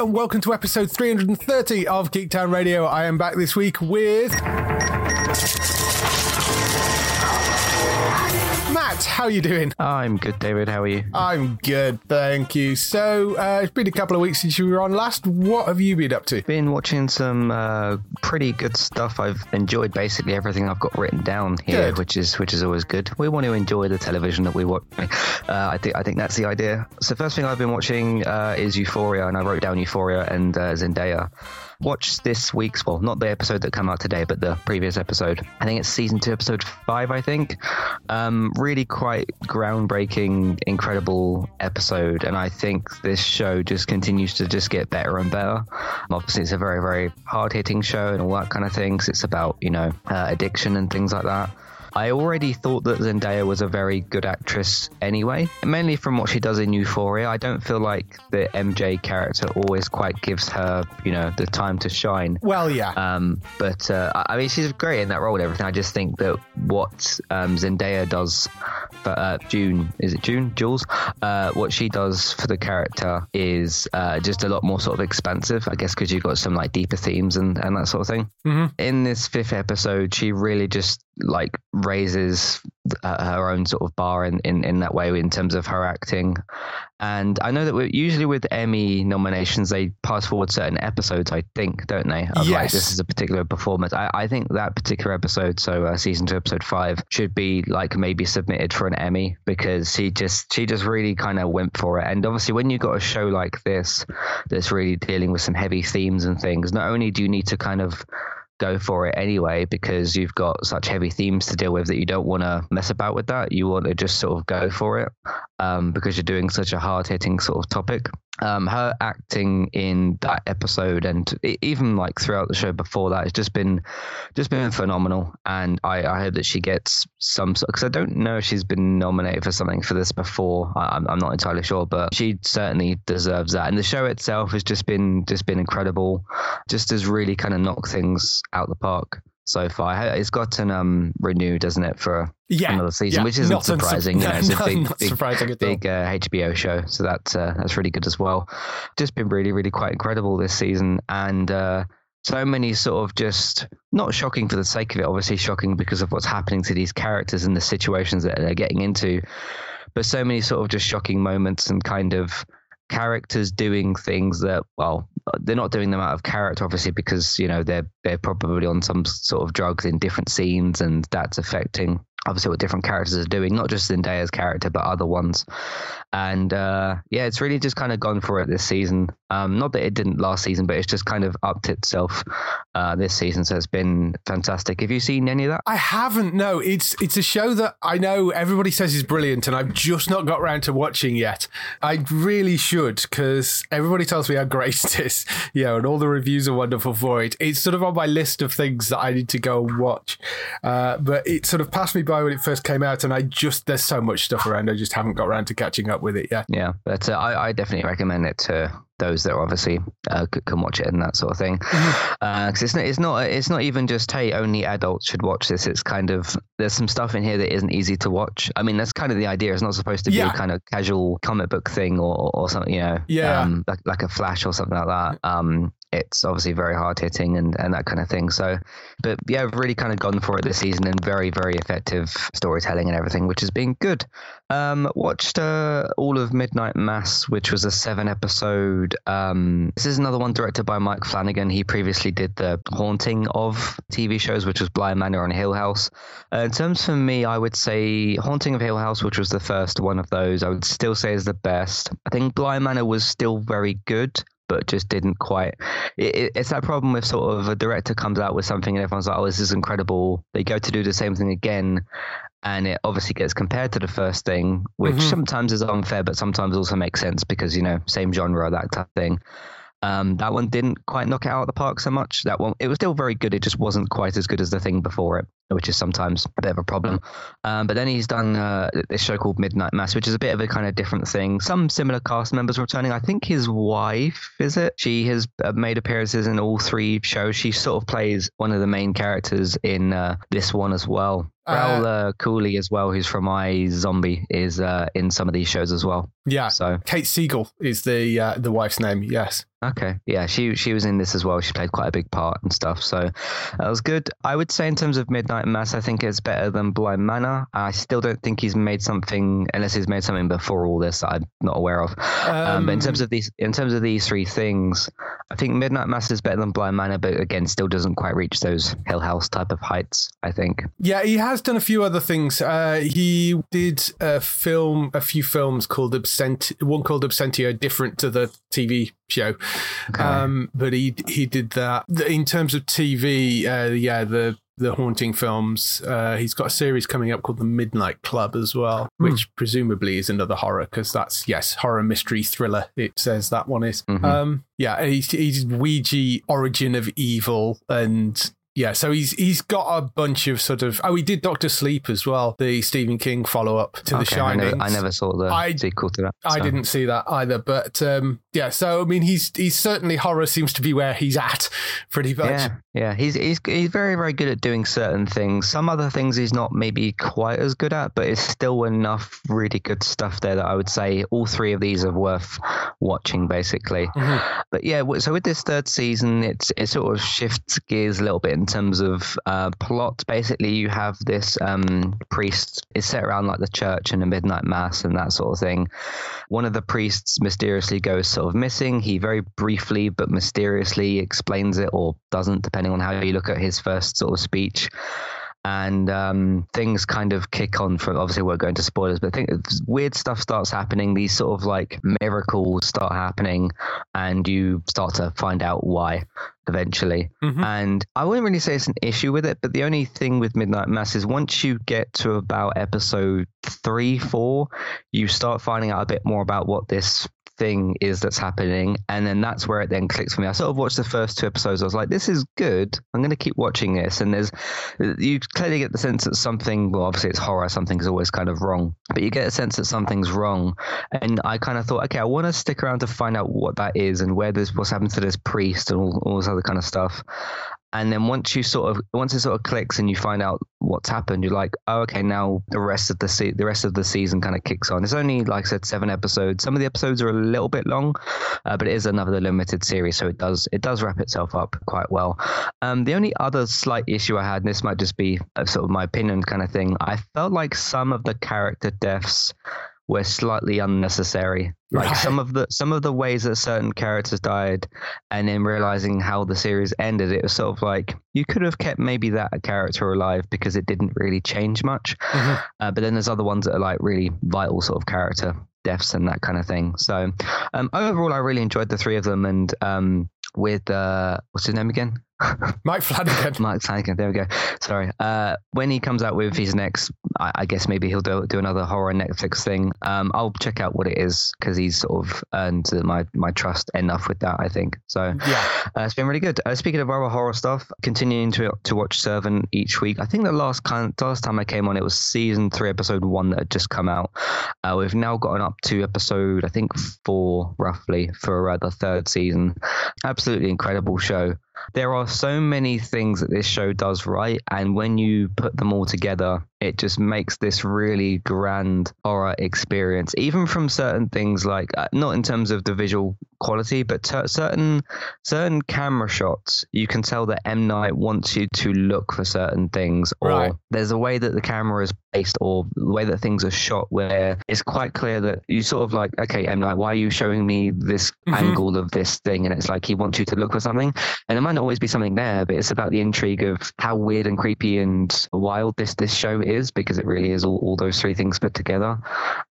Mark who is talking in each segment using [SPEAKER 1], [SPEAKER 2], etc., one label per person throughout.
[SPEAKER 1] and welcome to episode 330 of Geektown Radio. I am back this week with Matt. How are you doing?
[SPEAKER 2] I'm good, David. How are you?
[SPEAKER 1] I'm good, thank you. So uh, it's been a couple of weeks since you were on last. What have you been up to?
[SPEAKER 2] Been watching some uh, pretty good stuff. I've enjoyed basically everything I've got written down here,
[SPEAKER 1] Good.
[SPEAKER 2] which is which is always good. We want to enjoy the television that we watch. Uh, I think I think that's the idea. So first thing I've been watching uh, is Euphoria, and I wrote down Euphoria and uh, Zendaya. Watched this week's well, not the episode that came out today, but the previous episode. I think it's season two, episode five. I think. Um, really quite groundbreaking, incredible episode, and I think this show just continues to just get better and better. Obviously, it's a very, very hard hitting show and all that kind of things. It's about you know uh, addiction and things like that. I already thought that Zendaya was a very good actress anyway, mainly from what she does in Euphoria. I don't feel like the MJ character always quite gives her, you know, the time to shine.
[SPEAKER 1] Well, yeah.
[SPEAKER 2] Um, but uh, I mean, she's great in that role and everything. I just think that what um, Zendaya does for uh, June, is it June? Jules? Uh, what she does for the character is uh, just a lot more sort of expansive, I guess, because you've got some like deeper themes and, and that sort of thing. In this fifth episode, she really just like raises uh, her own sort of bar in, in, in that way in terms of her acting. And I know that usually with Emmy nominations, they pass forward certain episodes, I think, don't they? Of like, this is a particular performance. I, I think that particular episode, so uh, season two, episode five, should be like maybe submitted for an Emmy because she just she just really kind of went for it. And obviously, when you've got a show like this that's really dealing with some heavy themes and things, not only do you need to kind of go for it anyway because you've got such heavy themes to deal with that you don't want to mess about with that. You want to just sort of go for it um, because you're doing such a hard hitting sort of topic. Um, her acting in that episode and even like throughout the show before that has just been just been phenomenal. And I, I hope that she gets some because I don't know if she's been nominated for something for this before. I, I'm, I'm not entirely sure but she certainly deserves that. And the show itself has just been just been incredible. Just has really kind of knocked things out the park so far. It's gotten um renewed doesn't it for
[SPEAKER 1] Yeah,
[SPEAKER 2] another season
[SPEAKER 1] yeah.
[SPEAKER 2] which isn't
[SPEAKER 1] unsu-
[SPEAKER 2] surprising you know, it's a big, big,
[SPEAKER 1] surprising at
[SPEAKER 2] big uh, HBO show so that's uh, that's really good as well. Just been really really quite incredible this season and uh so many sort of just not shocking for the sake of it obviously shocking because of what's happening to these characters and the situations that they're getting into but so many sort of just shocking moments and kind of characters doing things that well they're not doing them out of character obviously because you know they're they're probably on some sort of drugs in different scenes and that's affecting obviously what different characters are doing not just Zendaya's character but other ones and uh yeah it's really just kind of gone for it this season um not that it didn't last season but it's just kind of upped itself uh this season so it's been fantastic have you seen any of that
[SPEAKER 1] I haven't. No, it's it's a show that I know everybody says is brilliant, and I've just not got around to watching yet. I really should because everybody tells me how great it is, know, and all the reviews are wonderful for it. It's sort of on my list of things that I need to go and watch, uh, but it sort of passed me by when it first came out, and I just there's so much stuff around, I just haven't got around to catching up with it yet.
[SPEAKER 2] Yeah, but uh, I, I definitely recommend it to those that obviously uh, can watch it and that sort of thing. Because it's not, it's not, it's not even just hey, only adults should watch this. It's kind of there's some stuff in here that isn't easy to watch. I mean, that's kind of the idea. It's not supposed to be
[SPEAKER 1] Yeah.
[SPEAKER 2] a kind of casual comic book thing or, or something, you know,
[SPEAKER 1] Yeah.
[SPEAKER 2] um, like like a Flash or something like that. Um, it's obviously very hard hitting and, and that kind of thing. So, but yeah, I've really kind of gone for it this season and very, very effective storytelling and everything, which has been good. Um, watched uh, all of Midnight Mass, which was a seven episode. Um, this is another one directed by Mike Flanagan. He previously did the haunting of TV shows, which was Bly Manor and Hill House. Uh, in terms for me, I would say Haunting of Hill House, which was the first one of those, I would still say is the best. I think Bly Manor was still very good but just didn't quite. It, it's that problem with sort of a director comes out with something and everyone's like, "Oh, this is incredible." They go to do the same thing again, and it obviously gets compared to the first thing, which mm-hmm. sometimes is unfair, but sometimes also makes sense because you know same genre that type of thing. Um, that one didn't quite knock it out of the park so much. That one, it was still very good. It just wasn't quite as good as the thing before it, which is sometimes a bit of a problem. Um, but then he's done uh, this show called Midnight Mass, which is a bit of a kind of different thing. Some similar cast members returning. I think his wife is it. She has uh, made appearances in all three shows. She sort of plays one of the main characters in uh, this one as well. Uh, uh, Kohli as well, who's from iZombie, is uh, in some of these shows as well.
[SPEAKER 1] Yeah. So Kate Siegel is the uh, the wife's name. Yes.
[SPEAKER 2] Okay. Yeah, she she was in this as well. She played quite a big part and stuff. So that was good. I would say in terms of Midnight Mass, I think is better than Bly Manor. I still don't think he's made something unless he's made something before all this that I'm not aware of. Um, um, but in terms of these in terms of these three things, I think Midnight Mass is better than Bly Manor, but again, still doesn't quite reach those Hill House type of heights. I think.
[SPEAKER 1] Yeah, he has done a few other things. Uh, he did a film, a few films called Absent, one called Absentia, different to the TV show. Okay. Um, but he he did that in terms of TV. Uh, yeah, the the haunting films. Uh, he's got a series coming up called The Midnight Club as well, mm. which presumably is another horror because that's yes, horror mystery thriller. It says that one is. Mm-hmm. Um, yeah, he's, he's Ouija Origin of Evil and yeah, so he's he's got a bunch of sort of oh he did Doctor Sleep as well, the Stephen King follow up to okay, The Shining.
[SPEAKER 2] I never, I never, saw the I, sequel to that.
[SPEAKER 1] So. I didn't see that either, but um, yeah, so I mean he's he's certainly horror seems to be where he's at pretty much.
[SPEAKER 2] Yeah, yeah, he's he's he's very very good at doing certain things. Some other things he's not maybe quite as good at, but it's still enough really good stuff there that I would say all three of these are worth watching basically. Mm-hmm. But yeah, so with this third season, it's it sort of shifts gears a little bit in terms of uh, plot. Basically, you have this um, priest is set around like the church and a midnight mass and that sort of thing. One of the priests mysteriously goes sort of missing. He very briefly but mysteriously explains it or doesn't, depending on how you look at his first sort of speech and um, things kind of kick on from obviously we're going to spoilers but I think weird stuff starts happening these sort of like miracles start happening and you start to find out why eventually mm-hmm. and I wouldn't really say it's an issue with it but the only thing with Midnight Mass is once you get to about episode three four you start finding out a bit more about what this thing is that's happening. And then that's where it then clicks for me. I sort of watched the first two episodes. I was like this is good. I'm going to keep watching this. And there's you clearly get the sense that something well obviously it's horror. Something's always kind of wrong. But you get a sense that something's wrong. And i kind of thought okay i want to stick around to find out what that is and where this what's happened to this priest and all, all this other kind of stuff and then once you sort of once it sort of clicks and you find out what's happened you're like oh okay now the rest of the se- the rest of the season kind of kicks on. It's only like i said seven episodes. Some of the episodes are a little bit long uh, but it is another limited series so it does it does wrap itself up quite well. Um, the only other slight issue i had and this might just be sort of my opinion kind of thing i felt like some of the character deaths were slightly unnecessary. Like right. some of the some of the ways that certain characters died, and then realizing how the series ended, it was sort of like you could have kept maybe that character alive because it didn't really change much. Mm-hmm. Uh, but then there's other ones that are like really vital sort of character deaths and that kind of thing. So um, overall, I really enjoyed the three of them, and um, with uh, what's his name again?
[SPEAKER 1] Mike Flanagan.
[SPEAKER 2] Mike Flanagan. There we go. Sorry. Uh, when he comes out with his next, I, I, guess maybe he'll do, do another horror Netflix thing. Um, I'll check out what it is because he's sort of earned my my trust enough with that. I think so. Yeah, uh, it's been really good. Uh, speaking of other horror stuff, continuing to to watch Servant each week. I think the last kind last time I came on, it was season three, episode one that had just come out. Uh, we've now gotten up to episode I think four roughly for uh, the third season. Absolutely incredible show there are so many things that this show does right and when you put them all together it just makes this really grand horror experience, even from certain things like uh, not in terms of the visual quality, but t- certain certain camera shots. You can tell that M Night wants you to look for certain things, or
[SPEAKER 1] Right.
[SPEAKER 2] there's a way that the camera is placed, or the way that things are shot, where it's quite clear that you sort of like, okay, M Night, why are you showing me this angle of this thing? And it's like he wants you to look for something, and it might not always be something there, but it's about the intrigue of how weird and creepy and wild this this show is because it really is all, all those three things put together.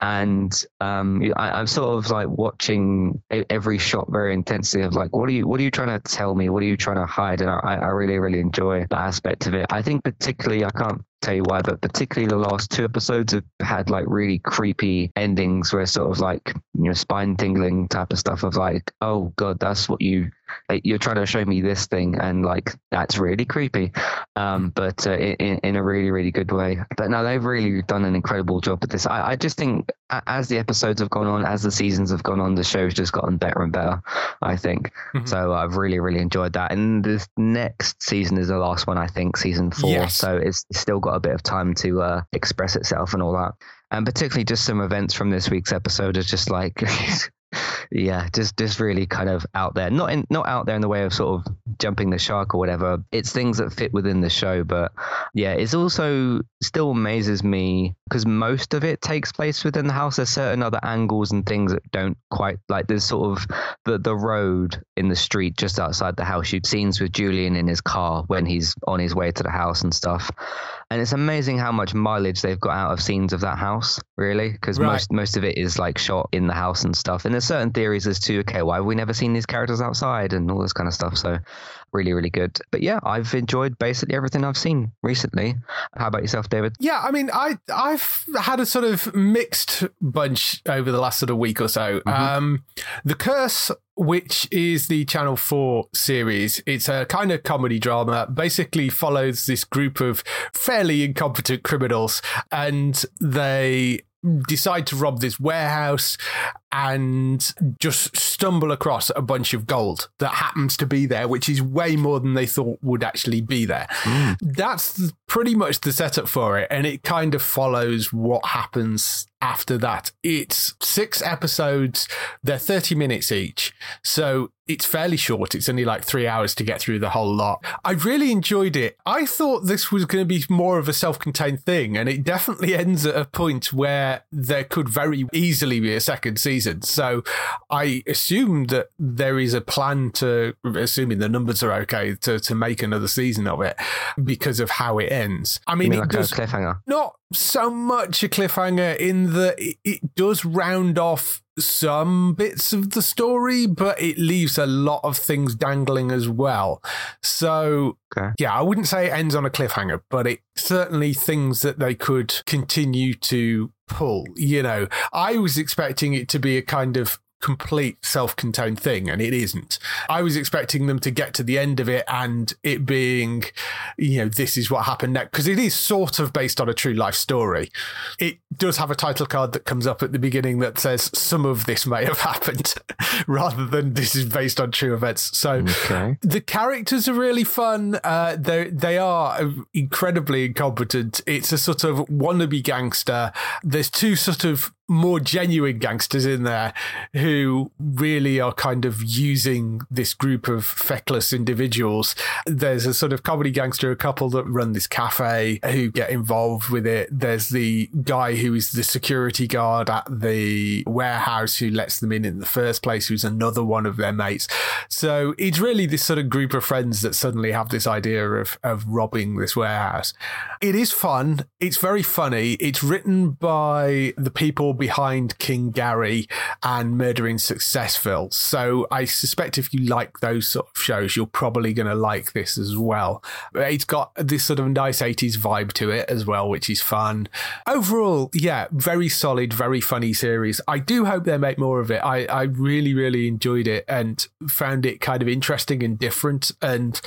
[SPEAKER 2] And um, I, I'm sort of like watching every shot very intensely of like, what are you what are you trying to tell me? What are you trying to hide? And I, I really really enjoy that aspect of it. I think particularly I can't tell you why, but particularly the last two episodes have had like really creepy endings where sort of like you know spine tingling type of stuff of like, oh god, that's what you like, you're trying to show me this thing, and like that's really creepy, um, but uh, in in a really really good way. But no, they've really done an incredible job with this. I, I just think as the episodes have gone on, as the seasons have gone on, the show's just gotten better and better. I think so. I've really really enjoyed that, and this next season is the last one. I think season four.
[SPEAKER 1] Yes.
[SPEAKER 2] So it's it's still got a bit of time to uh, express itself and all that. And particularly just some events from this week's episode is just like, yeah, just just really kind of out there. Not in not out there in the way of sort of jumping the shark or whatever. It's things that fit within the show, but yeah, it's also still amazes me because most of it takes place within the house. There's certain other angles and things that don't quite like. There's sort of the the road in the street just outside the house. You've scenes with Julian in his car when he's on his way to the house and stuff. And it's amazing how much mileage they've got out of scenes of that house, really, because
[SPEAKER 1] Right.
[SPEAKER 2] most most of it is like shot in the house and stuff. And there's certain theories as to okay, why have we never seen these characters outside and all this kind of stuff. So really, really good. But yeah, I've enjoyed basically everything I've seen recently. How about yourself, David?
[SPEAKER 1] Yeah, I mean, I I've had a sort of mixed bunch over the last sort of week or so. Um, the Curse, which is the Channel Four series, it's a kind of comedy drama. Basically, follows this group of fairly incompetent criminals, and they decide to rob this warehouse and just stumble across a bunch of gold that happens to be there, which is way more than they thought would actually be there. Hmm. That's pretty much the setup for it, and it kind of follows what happens after that. It's six episodes, they're 30 minutes each, so it's fairly short. It's only like three hours to get through the whole lot. I really enjoyed it. I thought this was going to be more of a self contained thing, and it definitely ends at a point where there could very easily be a second season. So I assume that there is a plan to, assuming the numbers are okay, to, to make another season of it because of how it ends. I mean,
[SPEAKER 2] mean
[SPEAKER 1] it
[SPEAKER 2] like
[SPEAKER 1] does
[SPEAKER 2] a cliffhanger?
[SPEAKER 1] not so much a cliffhanger in that it, it does round off some bits of the story, but it leaves a lot of things dangling as well. So,
[SPEAKER 2] Okay.
[SPEAKER 1] yeah, I wouldn't say it ends on a cliffhanger, but it certainly things that they could continue to pull. You know, I was expecting it to be a kind of complete self-contained thing and it isn't i was expecting them to get to the end of it and it being you know this is what happened next because it is sort of based on a true life story it does have a title card that comes up at the beginning that says some of this may have happened rather than this is based on true events so
[SPEAKER 2] Okay.
[SPEAKER 1] the characters are really fun. Uh, they they are incredibly incompetent. It's a sort of wannabe gangster. There's two sort of more genuine gangsters in there who really are kind of using this group of feckless individuals. There's a sort of comedy gangster, a couple that run this cafe who get involved with it. There's the guy who is the security guard at the warehouse who lets them in in the first place, who's another one of their mates. So it's really this sort of group of friends that suddenly have this idea of, of robbing this warehouse. It is fun. It's very funny. It's written by the people behind King Gary and Murder in Successville. So I suspect if you like those sort of shows, you're probably going to like this as well. It's got this sort of nice 80s vibe to it as well, which is fun. Overall, yeah, very solid, very funny series. I do hope they make more of it. I, I really, really enjoyed it and found it kind of interesting and different. And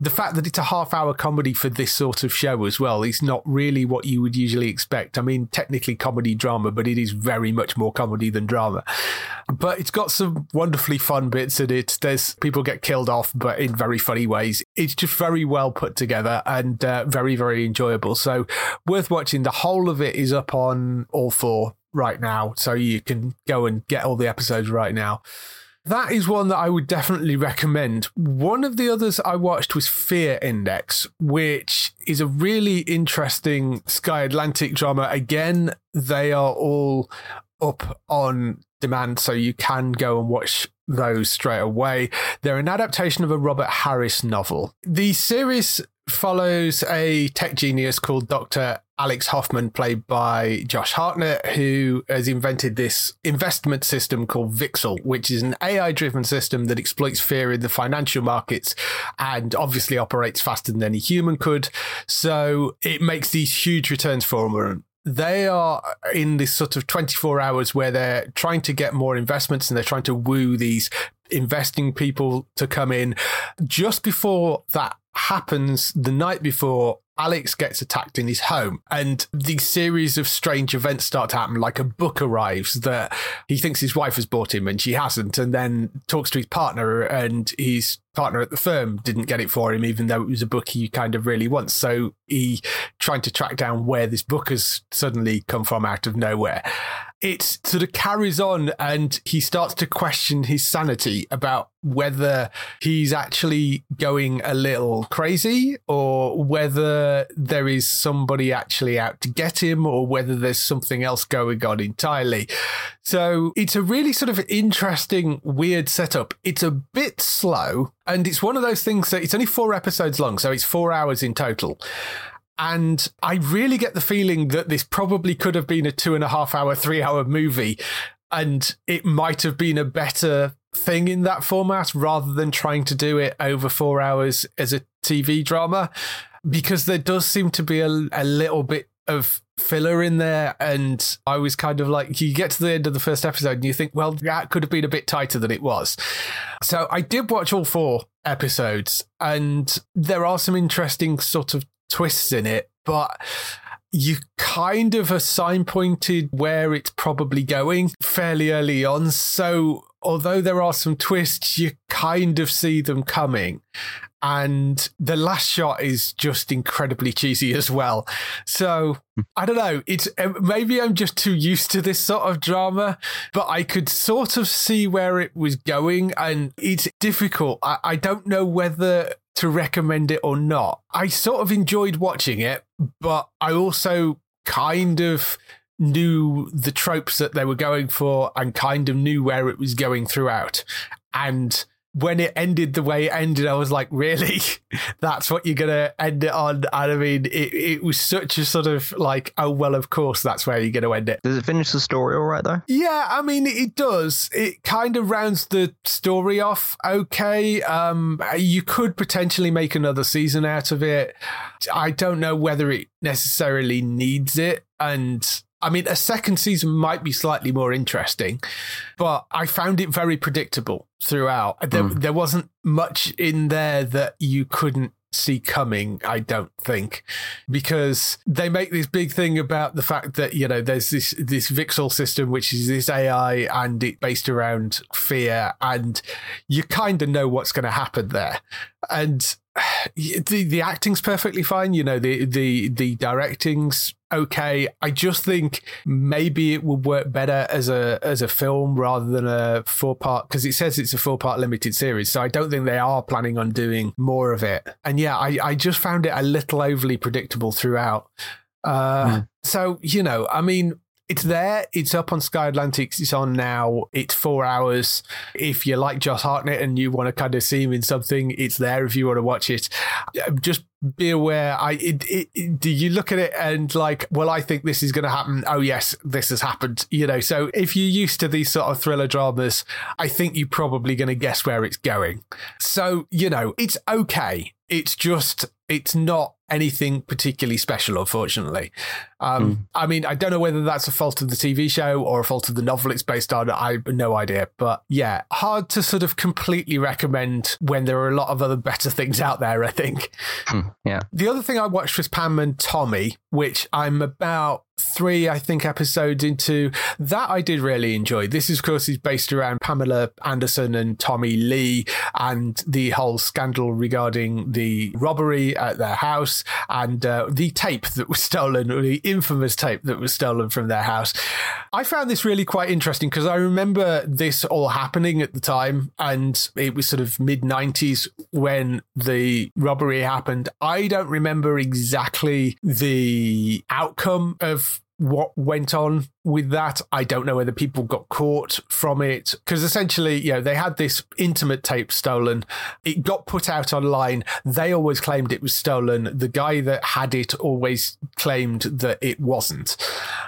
[SPEAKER 1] the fact that it's a half hour comedy for this sort of show as well is not really what you would usually expect. I mean, technically comedy drama, but it is very much more comedy than drama. but it's got some wonderfully fun bits in it. There's people get killed off, but in very funny ways. It's just very well put together and uh, very, very enjoyable. So worth watching. The whole of it is up on all four right now, so you can go and get all the episodes right now. That is one that I would definitely recommend. One of the others I watched was Fear Index, which is a really interesting Sky Atlantic drama. Again, they are all up on demand, so you can go and watch those straight away. They're an adaptation of a Robert Harris novel. The series follows a tech genius called Dr. Alex Hoffman, played by Josh Hartnett, who has invented this investment system called VIXAL, which is an AI driven system that exploits fear in the financial markets and obviously operates faster than any human could. So it makes these huge returns for them they are in this sort of 24 hours where they're trying to get more investments and they're trying to woo these investing people to come in. Just before that happens, the night before, Alex gets attacked in his home, and these series of strange events start to happen. Like a book arrives that he thinks his wife has bought him, and she hasn't, and then talks to his partner, and his partner at the firm didn't get it for him, even though it was a book he kind of really wants. So he trying to track down where this book has suddenly come from out of nowhere. It sort of carries on, and he starts to question his sanity about whether he's actually going a little crazy or whether there is somebody actually out to get him or whether there's something else going on entirely. So it's a really sort of interesting, weird setup. It's a bit slow, and it's one of those things that it's only four episodes long, so it's four hours in total. And I really get the feeling that this probably could have been a two and a half hour, three hour movie. And it might have been a better thing in that format rather than trying to do it over four hours as a TV drama. Because there does seem to be a, a little bit of filler in there. And I was kind of like, you get to the end of the first episode and you think, well, that could have been a bit tighter than it was. So I did watch all four episodes, and there are some interesting sort of twists in it, but you kind of are signpointed where it's probably going fairly early on. So although there are some twists, you kind of see them coming. And the last shot is just incredibly cheesy as well. So I don't know. It's uh, maybe I'm just too used to this sort of drama, but I could sort of see where it was going. And it's difficult. I, I don't know whether to recommend it or not. I sort of enjoyed watching it, but I also kind of knew the tropes that they were going for and kind of knew where it was going throughout. And when it ended the way it ended, I was like, really? That's what you're going to end it on? And I mean, it, it was such a sort of like, oh, well, of course, that's where you're going to end it.
[SPEAKER 2] Does it finish the story all right, though?
[SPEAKER 1] Yeah, I mean, it does. It kind of rounds the story off okay. Um, you could potentially make another season out of it. I don't know whether it necessarily needs it. And I mean, a second season might be slightly more interesting, but I found it very predictable throughout. There, mm. there wasn't much in there that you couldn't see coming, I don't think, because they make this big thing about the fact that you know there's this this VIXAL system, which is this AI, and it based around fear, and you kind of know what's going to happen there, and the the acting's perfectly fine. You know the the the directing's okay. I just think maybe it would work better as a as a film rather than a four part because it says it's a four part limited series. So I don't think they are planning on doing more of it. And yeah, I I just found it a little overly predictable throughout. Uh, mm. So you know, I mean, it's there. It's up on Sky Atlantic. It's on now. It's four hours. If you like Josh Hartnett and you want to kind of see him in something, it's there if you want to watch it. Just be aware. I it, it, do you look at it and like, well, I think this is going to happen. Oh yes, this has happened. You know. So if you're used to these sort of thriller dramas, I think you're probably going to guess where it's going. So you know, it's okay. It's just it's not anything particularly special, unfortunately. Um, mm. I mean, I don't know whether that's a fault of the TV show or a fault of the novel it's based on. I have no idea. But yeah, hard to sort of completely recommend when there are a lot of other better things out there, I think.
[SPEAKER 2] Hmm, yeah.
[SPEAKER 1] The other thing I watched was Pam and Tommy, which I'm about three, I think, episodes into that, I did really enjoy. This, is, of course, is based around Pamela Anderson and Tommy Lee and the whole scandal regarding the robbery at their house and uh, the tape that was stolen, or the infamous tape that was stolen from their house. I found this really quite interesting because I remember this all happening at the time, and it was sort of mid 90s when the robbery happened. I don't remember exactly the outcome of what went on with that. I don't know whether people got caught from it because essentially, you know, they had this intimate tape stolen. It got put out online. They always claimed it was stolen. The guy that had it always claimed that it wasn't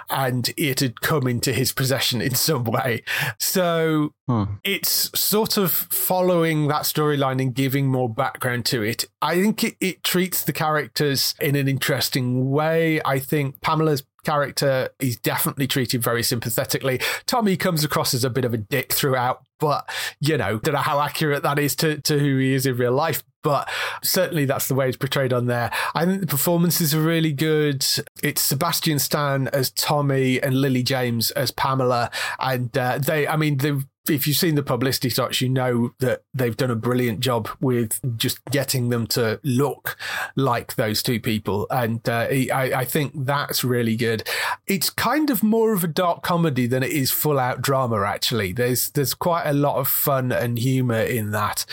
[SPEAKER 1] and it had come into his possession in some way. So hmm. it's sort of following that storyline and giving more background to it. I think it, it treats the characters in an interesting way. I think Pamela's character is definitely treated very sympathetically. Tommy comes across as a bit of a dick throughout, but you know, don't know how accurate that is to, to who he is in real life. But certainly that's the way it's portrayed on there. I think the performances are really good. It's Sebastian Stan as Tommy and Lily James as Pamela. And uh, they, I mean, the if you've seen the publicity shots, you know that they've done a brilliant job with just getting them to look like those two people. And uh, I, I, think that's really good. It's kind of more of a dark comedy than it is full out drama, actually. There's, there's quite a lot of fun and humor in that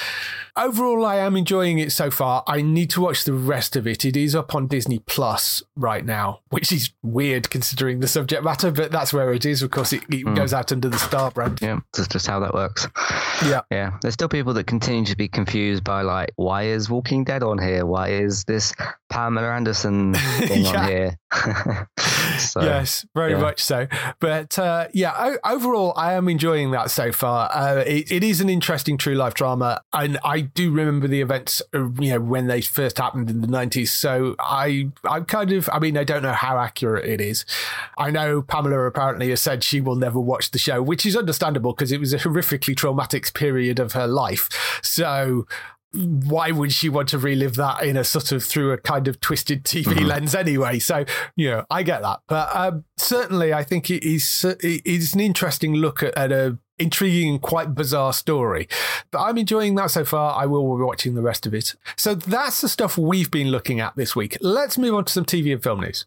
[SPEAKER 1] overall, I am enjoying it so far. I need to watch the rest of it. It is up on Disney Plus right now, which is weird considering the subject matter, but that's where it is. Of course, it, it mm. goes out under the Star brand.
[SPEAKER 2] Yeah, that's how that works.
[SPEAKER 1] Yeah.
[SPEAKER 2] Yeah. There's still people that continue to be confused by, like, why is Walking Dead on here? Why is this Pamela Anderson thing yeah. on here?
[SPEAKER 1] so, yes, very yeah. much so. But uh, yeah, overall, I am enjoying that so far. Uh, it, it is an interesting true life drama, and I do remember the events, uh, you know, when they first happened in the nineties. So I, I'm kind of, I mean, I don't know how accurate it is. I know Pamela apparently has said she will never watch the show, which is understandable because it was a horrifically traumatic period of her life. So why would she want to relive that in a sort of through a kind of twisted TV mm-hmm. lens anyway? So, you know, I get that. But um, certainly, I think it is, it is an interesting look at, at a intriguing and quite bizarre story. But I'm enjoying that so far. I will be watching the rest of it. So that's the stuff we've been looking at this week. Let's move on to some TV and film news.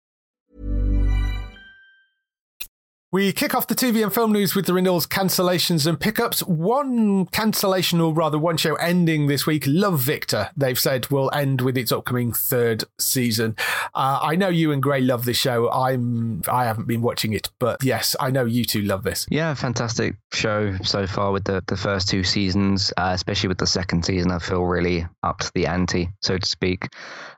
[SPEAKER 1] We kick off the TV and film news with the renewals, cancellations, and pickups. One cancellation, or rather one show ending this week, Love Victor, they've said will end with its upcoming third season. Uh, I know you and Gray love this show. I'm I haven't been watching it, but yes, I know you two love this.
[SPEAKER 2] Yeah, fantastic show so far with the, the first two seasons, uh, especially with the second season. I feel really up to the ante, so to speak.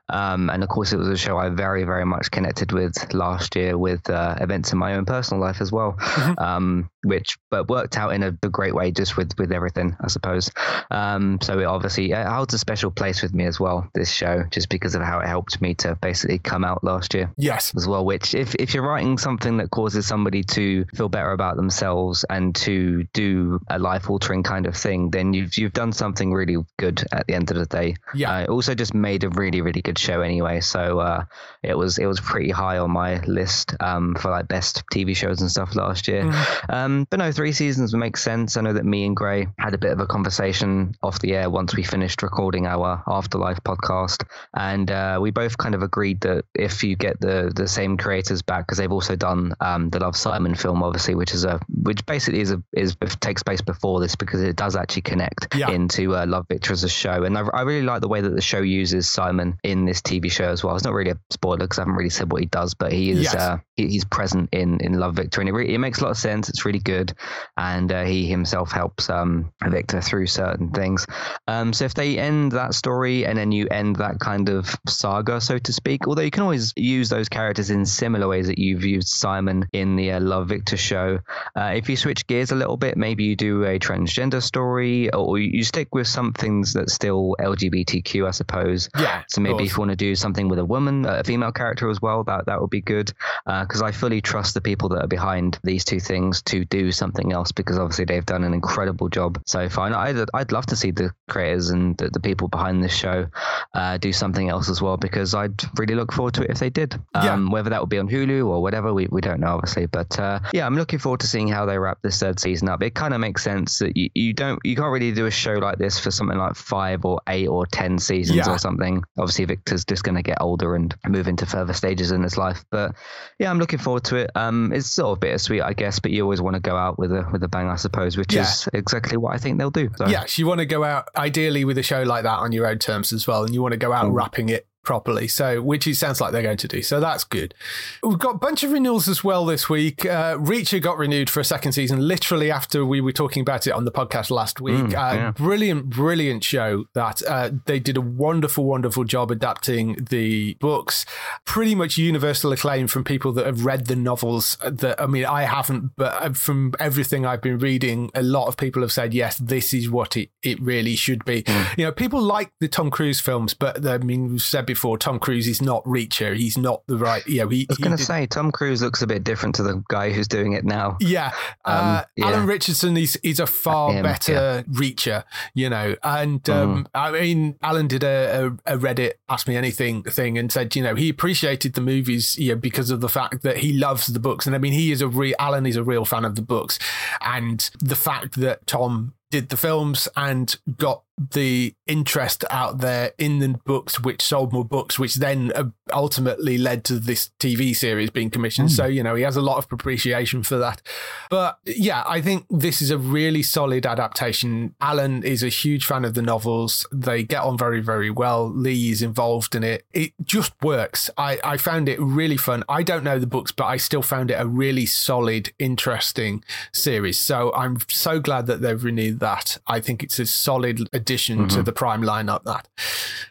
[SPEAKER 2] Um, and of course, it was a show I very, very much connected with last year with uh, events in my own personal life as well, mm-hmm. um, which but worked out in a, a, great way just with with everything, I suppose. Um, so it obviously it holds a special place with me as well. This show, just because of how it helped me to basically come out last year.
[SPEAKER 1] Yes,
[SPEAKER 2] as well. Which if if you're writing something that causes somebody to feel better about themselves and to do a life altering kind of thing, then you've you've done something really good at the end of the day.
[SPEAKER 1] Yeah.
[SPEAKER 2] Uh, it also just made a really really good good show anyway. So uh, it was it was pretty high on my list um, for like best TV shows and stuff last year. Mm. Um, but no, three seasons makes sense. I know that me and Gray had a bit of a conversation off the air once we finished recording our Afterlife podcast, and uh, we both kind of agreed that if you get the the same creators back, because they've also done um, the Love Simon film, obviously, which is a which basically is a is takes place before this because it does actually connect yeah. into uh, Love Victor as a show, and I, I really like the way that the show uses Simon in this TV show as well. It's not really a spoiler because I haven't really said what he does, but he is yes. uh, he, he's present in in Love Victor, and it, really, it makes a lot of sense. It's really good, and uh, he himself helps um, Victor through certain things. Um, so if they end that story and then you end that kind of saga, so to speak, although you can always use those characters in similar ways that you've used Simon in the uh, Love Victor show. Uh, if you switch gears a little bit, maybe you do a transgender story, or you stick with some things that's still LGBTQ, I suppose.
[SPEAKER 1] Yeah.
[SPEAKER 2] So maybe you want to do something with a woman, a female character as well, that that would be good. Because uh, I fully trust the people that are behind these two things to do something else, because obviously they've done an incredible job so far. And I'd I'd love to see the creators and the, the people behind this show uh, do something else as well, because I'd really look forward to it if they did. Um, yeah. Whether that would be on Hulu or whatever, we, we don't know obviously. But uh, yeah, I'm looking forward to seeing how they wrap this third season up. It kind of makes sense that you, you don't you can't really do a show like this for something like five or eight or ten seasons yeah. or something. Obviously, Victor's just going to get older and move into further stages in his life. But yeah, I'm looking forward to it. Um, it's sort of bittersweet, I guess, but you always want to go out with a with a bang, I suppose, which yeah. is exactly what I think they'll do.
[SPEAKER 1] So. Yes, you want to go out ideally with a show like that on your own terms as well, and you want to go out mm. wrapping it properly. So, which it sounds like they're going to do. So that's good. We've got a bunch of renewals as well this week. Uh, Reacher got renewed for a second season, literally after we were talking about it on the podcast last week. Mm, uh, yeah. Brilliant, brilliant show that uh, they did a wonderful, wonderful job adapting the books. Pretty much universal acclaim from people that have read the novels. That I mean, I haven't, but from everything I've been reading, a lot of people have said yes, this is what it it really should be. Mm. You know, people like the Tom Cruise films, but I mean, we've said before, Tom Cruise is not Reacher. He's not the right. You know, he,
[SPEAKER 2] I was going to say Tom Cruise looks a bit different to the guy who's doing it now.
[SPEAKER 1] Yeah, um, uh, yeah. Alan Ritchson is is a far Him, better yeah. Reacher. You know, and mm. um, I mean, Alan did a, a, a, Reddit Ask Me Anything thing and said, you know, he appreciated the movies, you know, because of the fact that he loves the books, and I mean, he is a real Alan is a real fan of the books, and the fact that Tom did the films and got the interest out there in the books, which sold more books, which then uh, ultimately led to this TV series being commissioned. Mm. So, you know, he has a lot of appreciation for that. But yeah, I think this is a really solid adaptation. Alan is a huge fan of the novels. They get on very, very well. Lee is involved in it. It just works. I, I found it really fun. I don't know the books, but I still found it a really solid, interesting series. So I'm so glad that they've renewed that. I think it's a solid addition mm-hmm. to the Prime lineup. That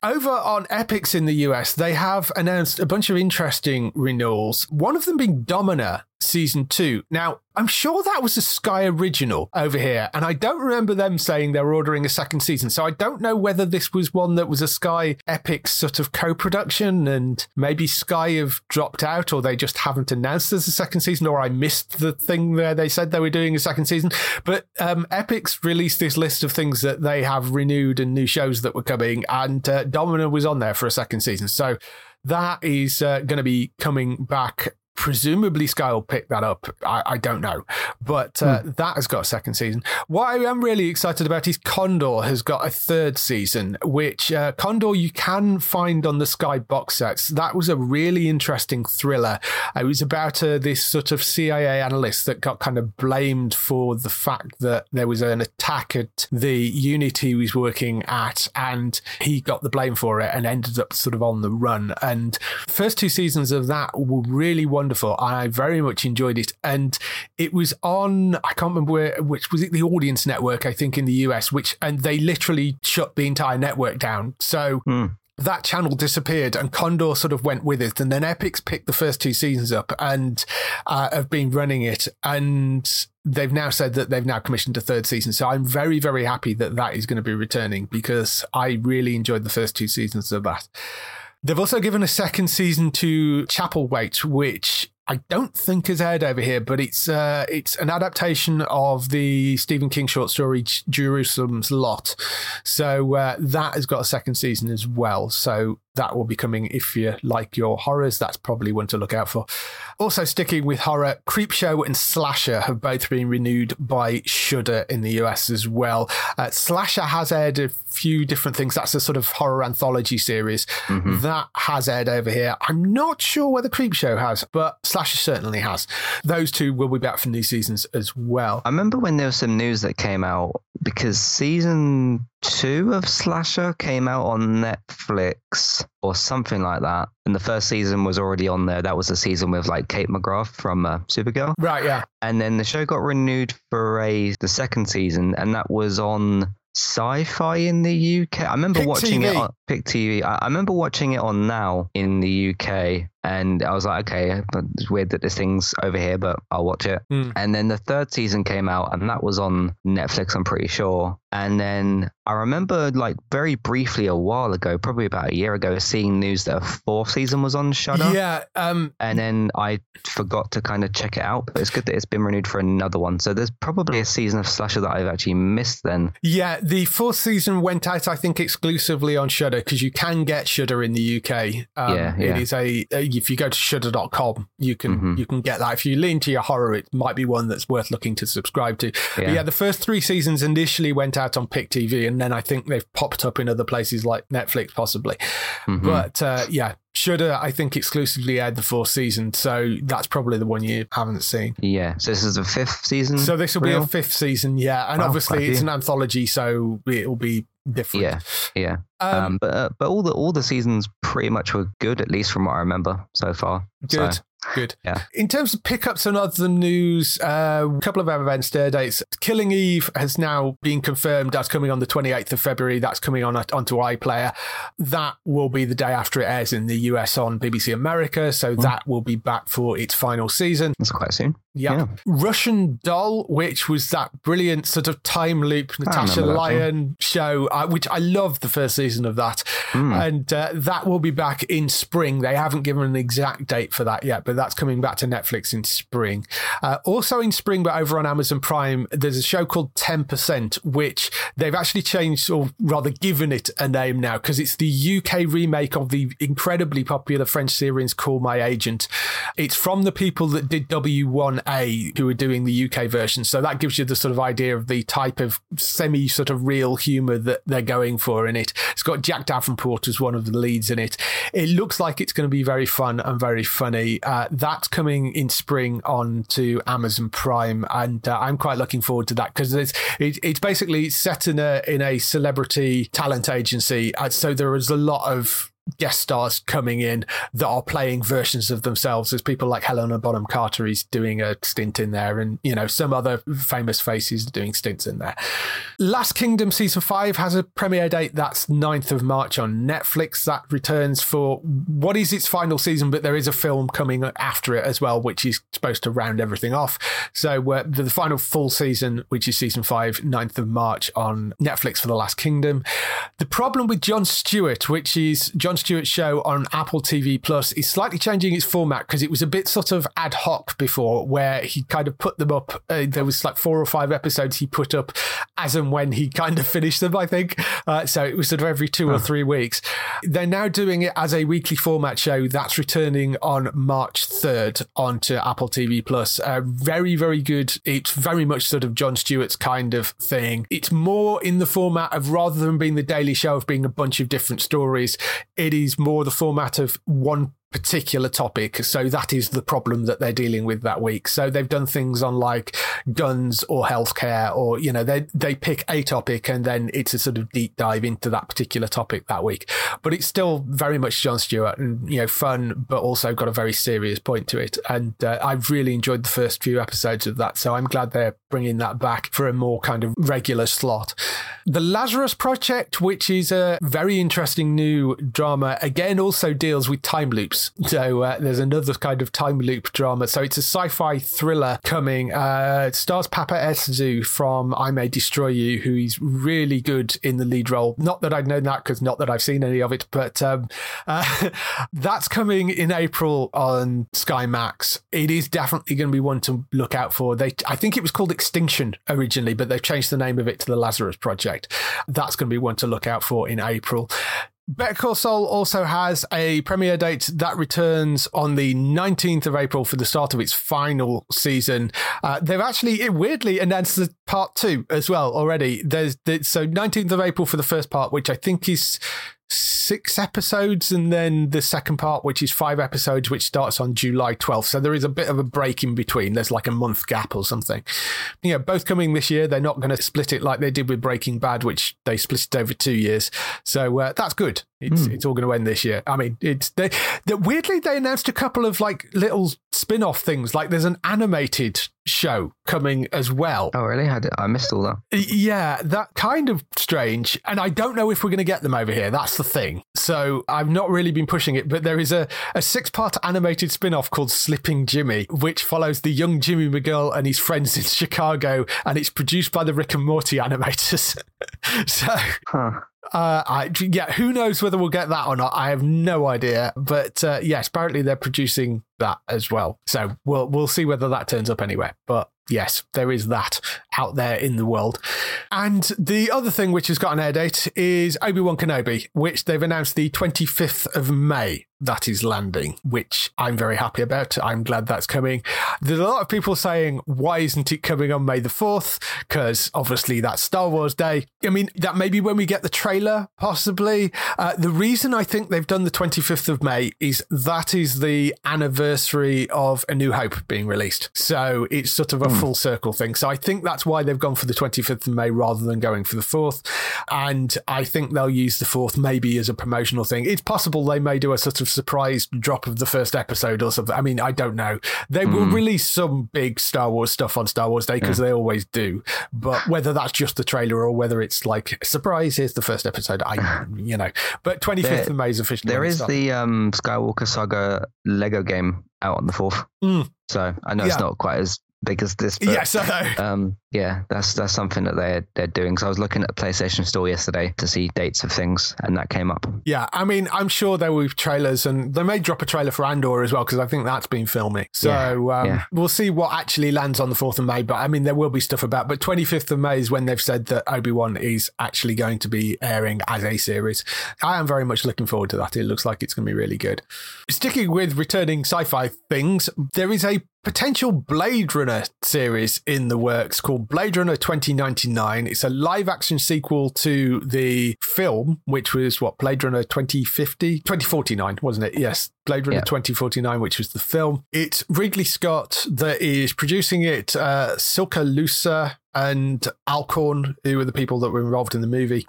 [SPEAKER 1] over on Epix in the US, they have announced a bunch of interesting renewals. One of them being Domina, season two. Now, I'm sure that was a Sky original over here, and I don't remember them saying they're ordering a second season. So I don't know whether this was one that was a Sky Epic sort of co production, and maybe Sky have dropped out, or they just haven't announced there's a second season, or I missed the thing where they said they were doing a second season. But um, Epix released this list of things that they have renewed and new shows that were coming, and uh, Domina was on there for a second season. So that is uh, going to be coming back Presumably, Sky will pick that up. I, I don't know. But uh, hmm. that has got a second season. What I am really excited about is Condor has got a third season, which uh, Condor you can find on the Sky box sets. That was a really interesting thriller. It was about uh, this sort of CIA analyst that got kind of blamed for the fact that there was an attack at the unit he was working at, and he got the blame for it and ended up sort of on the run. And first two seasons of that were really wonderful wonderful. I very much enjoyed it, and it was on. I can't remember where, which was it. The Audience Network, I think, in the US, which and they literally shut the entire network down. So. Mm that channel disappeared and Condor sort of went with it. And then Epix picked the first two seasons up and uh, have been running it. And they've now said that they've now commissioned a third season. So I'm very, very happy that that is going to be returning because I really enjoyed the first two seasons of that. They've also given a second season to Chapelwaite, which I don't think has aired over here, but it's uh, it's an adaptation of the Stephen King short story Jerusalem's Lot. So uh, that has got a second season as well. So that will be coming if you like your horrors. That's probably one to look out for. Also, sticking with horror, Creepshow and Slasher have both been renewed by Shudder in the US as well. Uh, Slasher has aired a few different things. That's a sort of horror anthology series mm-hmm. that has aired over here. I'm not sure whether Creepshow has, but Slasher certainly has. Those two will be back for new seasons as well.
[SPEAKER 2] I remember when there was some news that came out because season two of Slasher came out on Netflix or something like that, and the first season was already on there. That was the season with like Kate McGrath from uh, Supergirl,
[SPEAKER 1] Right, yeah.
[SPEAKER 2] and then the show got renewed for a the second season, and that was on Sci-Fi in the UK. I remember
[SPEAKER 1] Pick
[SPEAKER 2] watching
[SPEAKER 1] TV.
[SPEAKER 2] it on Pick TV. I, I remember watching it on Now in the UK, and I was like, okay, it's weird that this thing's over here, but I'll watch it.
[SPEAKER 1] Hmm.
[SPEAKER 2] And then the third season came out, and that was on Netflix. I'm pretty sure. And then I remember, like very briefly, a while ago, probably about a year ago, seeing news that a fourth season was on Shudder.
[SPEAKER 1] Yeah, um,
[SPEAKER 2] And then I forgot to kind of check it out, but it's good that it's been renewed for another one. So there's probably a season of Slasher that I've actually missed then.
[SPEAKER 1] yeah. The fourth season went out, I think, exclusively on Shudder because you can get Shudder in the UK. Um,
[SPEAKER 2] Yeah,
[SPEAKER 1] It
[SPEAKER 2] yeah.
[SPEAKER 1] is a, if you go to shudder.com, you can
[SPEAKER 2] Mhm.
[SPEAKER 1] you can get that. If you lean to your horror, it might be one that's worth looking to subscribe to. But
[SPEAKER 2] Yeah.
[SPEAKER 1] yeah, the first three seasons initially went out on Pick TV, and then I think they've popped up in other places like Netflix, possibly.
[SPEAKER 2] Mhm.
[SPEAKER 1] But uh, yeah, Shudder, I think, exclusively aired the fourth season, so that's probably the one you haven't seen.
[SPEAKER 2] yeah, so this is the fifth season.
[SPEAKER 1] So this will be a fifth season, yeah, and
[SPEAKER 2] Wow,
[SPEAKER 1] obviously it's an anthology, so it'll be different.
[SPEAKER 2] Yeah, yeah.
[SPEAKER 1] Um,
[SPEAKER 2] Um, but uh, but all the all the seasons pretty much were good, at least from what I remember so far.
[SPEAKER 1] Good.
[SPEAKER 2] So,
[SPEAKER 1] Good.
[SPEAKER 2] Yeah.
[SPEAKER 1] In terms of pickups and other news, uh, a couple of events, air dates. Killing Eve has now been confirmed as coming on the 28th of February. That's coming on onto iPlayer. That will be the day after it airs in the US on BBC America. So that will be back for its final season.
[SPEAKER 2] that's quite soon.
[SPEAKER 1] Yeah.
[SPEAKER 2] Yeah.
[SPEAKER 1] Russian Doll, which was that brilliant sort of time loop Natasha Lyonne show, uh, which I loved the first season of that.
[SPEAKER 2] Hmm.
[SPEAKER 1] And uh, that will be back in spring. They haven't given an exact date for that yet, but that's coming back to Netflix in spring. Uh, also in spring, but over on Amazon Prime, there's a show called 10%, which they've actually changed, or rather given it a name now, because it's the UK remake of the incredibly popular French series Call My Agent. It's from the people that did W1A who are doing the UK version. So that gives you the sort of idea of the type of semi sort of real humor that they're going for in it. It's got Jack Davenport as one of the leads in it. It looks like it's going to be very fun and very funny. Uh, that's coming in spring on to Amazon Prime, and uh, I'm quite looking forward to that because it's it, it's basically set in a in a celebrity talent agency. Uh, so there is a lot of guest stars coming in that are playing versions of themselves. There's people like Helena Bonham Carter is doing a stint in there, and you know some other famous faces doing stints in there. Last Kingdom season five has a premiere date. That's 9th of March on Netflix. That returns for what is its final season, but there is a film coming after it as well, which is supposed to round everything off. So uh, the, the final full season, which is season five, 9th of March on Netflix for The Last Kingdom. The problem with Jon Stewart, which is Jon Stewart's show on Apple TV Plus, is slightly changing its format because it was a bit sort of ad hoc before, where he kind of put them up. Uh, there was like four or five episodes he put up as and when he kind of finished them, I think. Uh, so it was sort of every two or three weeks. They're now doing it as a weekly format show that's returning on March 3rd onto Apple TV Plus. Uh, very, very good. It's very much sort of Jon Stewart's kind of thing. It's more in the format of rather than being the Daily Show of being a bunch of different stories, it is more the format of one particular topic. So that is the problem that they're dealing with that week. So they've done things on like guns or healthcare or, you know, they, they pick a topic and then it's a sort of deep dive into that particular topic that week. But it's still very much Jon Stewart and, you know, fun, but also got a very serious point to it. And uh, I've really enjoyed the first few episodes of that. So I'm glad they're bringing that back for a more kind of regular slot. The Lazarus Project, which is a very interesting new drama, again also deals with time loops. So uh, there's another kind of time loop drama. So it's a sci-fi thriller coming. Uh, it stars Paapa Essiedu from I May Destroy You, who is really good in the lead role. Not that I've known that because not that I've seen any of it, but um, uh, that's coming in April on Sky Max. It is definitely going to be one to look out for. They, I think it was called Extinction originally, but they've changed the name of it to the Lazarus Project. That's going to be one to look out for in April. Better Call Saul also has a premiere date that returns on the 19th of April for the start of its final season. Uh, they've actually weirdly announced the part two as well already. There's, there's so 19th of April for the first part, which I think is six episodes, and then the second part, which is five episodes, which starts on July 12th. So there is a bit of a break in between. There's like a month gap or something. You know, both coming this year. They're not going to split it like they did with Breaking Bad, which they split it over two years. So uh, that's good. It's it's all going to end this year. I mean, it's they, they weirdly they announced a couple of like little spin-off things. Like there's an animated show coming as well.
[SPEAKER 2] Oh, really? I, did, I missed all that.
[SPEAKER 1] Yeah, that kind of strange. And I don't know if we're going to get them over here. That's the thing. So I've not really been pushing it, but there is a, a six part animated spin off called Slipping Jimmy, which follows the young Jimmy McGill and his friends in Chicago. And it's produced by the Rick and Morty animators. so.
[SPEAKER 2] Huh.
[SPEAKER 1] Uh, I, yeah, who knows whether we'll get that or not? I have no idea. But uh, yes, apparently they're producing that as well. So we'll we'll see whether that turns up anywhere. But yes, there is that out there in the world. And the other thing which has got an air date is Obi Wan Kenobi, which they've announced the 25th of May. That is landing, which I'm very happy about. I'm glad that's coming. There's a lot of people saying, why isn't it coming on May the 4th? Because obviously that's Star Wars Day. I mean, that may be when we get the trailer, possibly. Uh, the reason I think they've done the 25th of May is that is the anniversary of A New Hope being released. So it's sort of a full circle thing. So I think that's why they've gone for the 25th of May rather than going for the 4th. And I think they'll use the 4th maybe as a promotional thing. It's possible they may do a sort of surprise drop of the first episode or something. I mean, I don't know. They will release some big Star Wars stuff on Star Wars Day because they always do. But whether that's just the trailer or whether it's like surprise, here's the first episode, I, you know. But 25th
[SPEAKER 2] There-
[SPEAKER 1] of May is officially
[SPEAKER 2] There is the um, Skywalker Saga Lego game out on the 4th.
[SPEAKER 1] Mm.
[SPEAKER 2] So I know
[SPEAKER 1] Yeah.
[SPEAKER 2] it's not quite as as this. But,
[SPEAKER 1] Yes, I know.
[SPEAKER 2] Um, yeah, that's that's something that they're they're doing. So I was looking at the PlayStation Store yesterday to see dates of things, and that came up.
[SPEAKER 1] Yeah, I mean, I'm sure there will be trailers, and they may drop a trailer for Andor as well because I think that's been filming. So
[SPEAKER 2] Yeah,
[SPEAKER 1] um,
[SPEAKER 2] yeah.
[SPEAKER 1] we'll see what actually lands on the fourth of May. But I mean, there will be stuff about. But 25th of May is when they've said that Obi Wan is actually going to be airing as a series. I am very much looking forward to that. It looks like it's going to be really good. Sticking with returning sci-fi things, there is a potential Blade Runner series in the works called Blade Runner 2099. It's a live action sequel to the film, which was what Blade Runner 2050, 2049, wasn't it? Yes. Blade Runner
[SPEAKER 2] Yeah.
[SPEAKER 1] 2049, which was the film. It's Ridley Scott that is producing it, uh, Silka Luisa and Alcon, who are the people that were involved in the movie.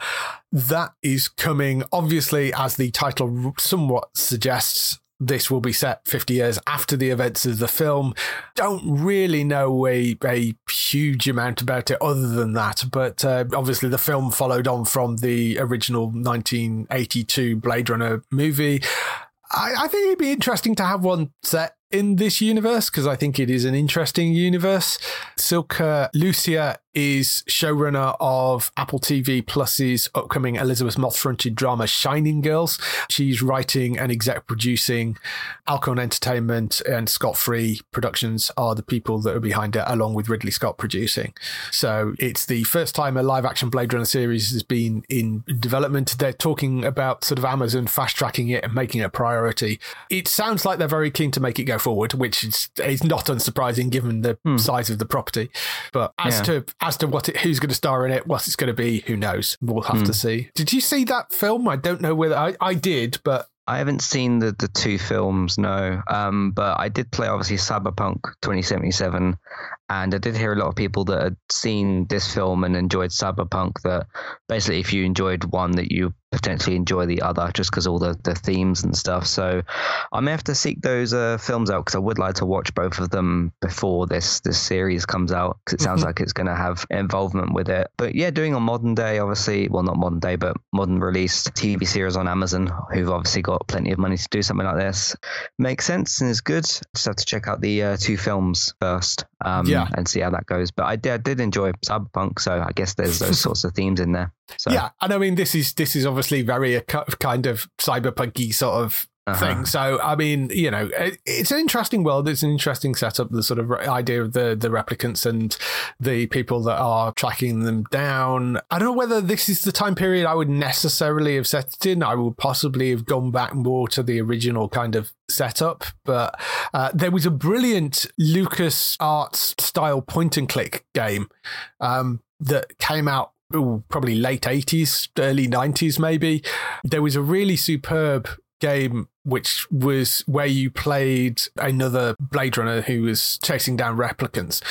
[SPEAKER 1] That is coming, obviously, as the title somewhat suggests, this will be set 50 years after the events of the film. Don't really know a, a huge amount about it other than that, but uh, obviously the film followed on from the original 1982 Blade Runner movie. I, I think it'd be interesting to have one set in this universe because I think it is an interesting universe. Silka Luisa is showrunner of Apple TV Plus's upcoming Elisabeth Moss fronted drama Shining Girls. She's writing and exec producing. Alcon Entertainment and Scott Free Productions are the people that are behind it, along with Ridley Scott producing. So it's the first time a live action Blade Runner series has been in development. They're talking about sort of Amazon fast tracking it and making it a priority. It sounds like they're very keen to make it go forward, which is, is not unsurprising given the hmm. size of the property. But as
[SPEAKER 2] Yeah.
[SPEAKER 1] to as to what it, who's going to star in it, what it's going to be, who knows? We'll have to see. Did you see that film? I don't know whether I, I did, but
[SPEAKER 2] I haven't seen the, the two films, no. Um, but I did play obviously Cyberpunk 2077, and I did hear a lot of people that had seen this film and enjoyed Cyberpunk. That basically, if you enjoyed one, that you potentially enjoy the other, just because all the, the themes and stuff. So I may have to seek those uh, films out because I would like to watch both of them before this this series comes out because it sounds like it's going to have involvement with it. But yeah, doing a modern day, obviously, well, not modern day, but modern released TV series on Amazon, who've obviously got plenty of money to do something like this, makes sense and is good. Just have to check out the uh, two films first, um,
[SPEAKER 1] Yeah.
[SPEAKER 2] And see how that goes. But I did, I did enjoy Cyberpunk, so I guess there's those sorts of themes in there. So
[SPEAKER 1] yeah, and I mean this is this is obviously very a kind of cyberpunky sort of
[SPEAKER 2] Uh-huh.
[SPEAKER 1] thing. So I mean, you know, it, it's an interesting world. It's an interesting setup. The sort of idea of the the replicants and the people that are tracking them down. I don't know whether this is the time period I would necessarily have set it in. I would possibly have gone back more to the original kind of setup, but uh, there was a brilliant Lucas Arts style point and click game um, that came out ooh, probably late 80s, early 90s, maybe. There was a really superb game which was where you played another Blade Runner who was chasing down replicants.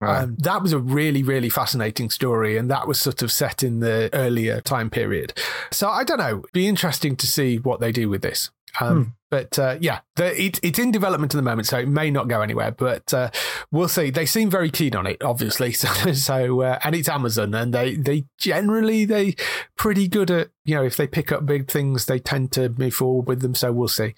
[SPEAKER 2] Right.
[SPEAKER 1] Um, that was a really, really fascinating story, and that was sort of set in the earlier time period. So I don't know. Be interesting to see what they do with this. Um, But uh, yeah, the, it, it's in development at the moment, so it may not go anywhere. But uh, we'll see. They seem very keen on it, obviously. So, so uh, and it's Amazon, and they they generally they pretty good at you know if they pick up big things, they tend to move forward with them. So we'll see.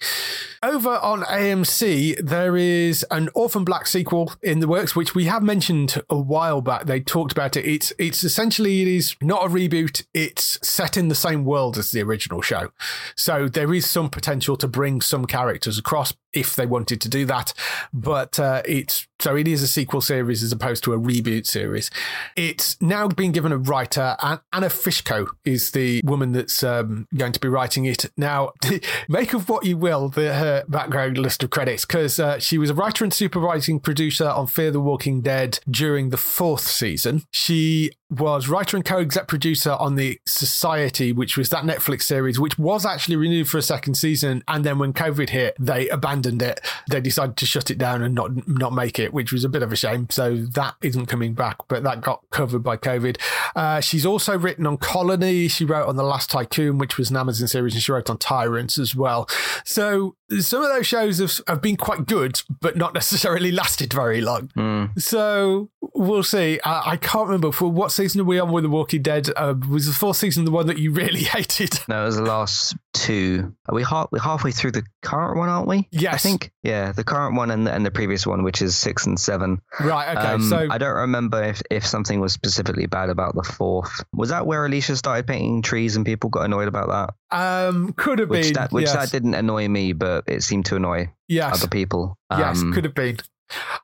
[SPEAKER 1] Over on AMC, there is an Orphan Black sequel in the works, which we have mentioned a while back. They talked about it. It's it's essentially it is not a reboot. It's set in the same world as the original show, so there is some potential to bring some characters across if they wanted to do that. But uh, it's so it is a sequel series as opposed to a reboot series. It's now been given a writer. and Anna Fishko is the woman that's um, going to be writing it. Now, make of what you will the, her background list of credits, because uh, she was a writer and supervising producer on Fear the Walking Dead during the fourth season. She was writer and co-exec producer on the Society, which was that Netflix series, which was actually renewed for a second season. And then when COVID hit, they abandoned it. They decided to shut it down and not not make it, which was a bit of a shame. So that isn't coming back, but that got covered by COVID. Uh, she's also written on Colony. She wrote on The Last Tycoon, which was an Amazon series, and she wrote on Tyrants as well. So some of those shows have, have been quite good, but not necessarily lasted very long. So we'll see. I, I can't remember for what season are we on with The Walking Dead. Uh, was the fourth season the one that you really hated?
[SPEAKER 2] No, it was the last two. Are we half, we're halfway through the current one, aren't we?
[SPEAKER 1] Yes.
[SPEAKER 2] I think. Yeah, the current one and the, and the previous one, which is six and seven.
[SPEAKER 1] Right. Okay.
[SPEAKER 2] Um,
[SPEAKER 1] so
[SPEAKER 2] I don't remember if, if something was specifically bad about the fourth. Was that where Alicia started painting trees and people got annoyed about that?
[SPEAKER 1] um, could have
[SPEAKER 2] Which
[SPEAKER 1] been.
[SPEAKER 2] that which
[SPEAKER 1] yes.
[SPEAKER 2] that didn't annoy me, but it seemed to annoy
[SPEAKER 1] yes.
[SPEAKER 2] other people.
[SPEAKER 1] Yes,
[SPEAKER 2] Um,
[SPEAKER 1] could have been.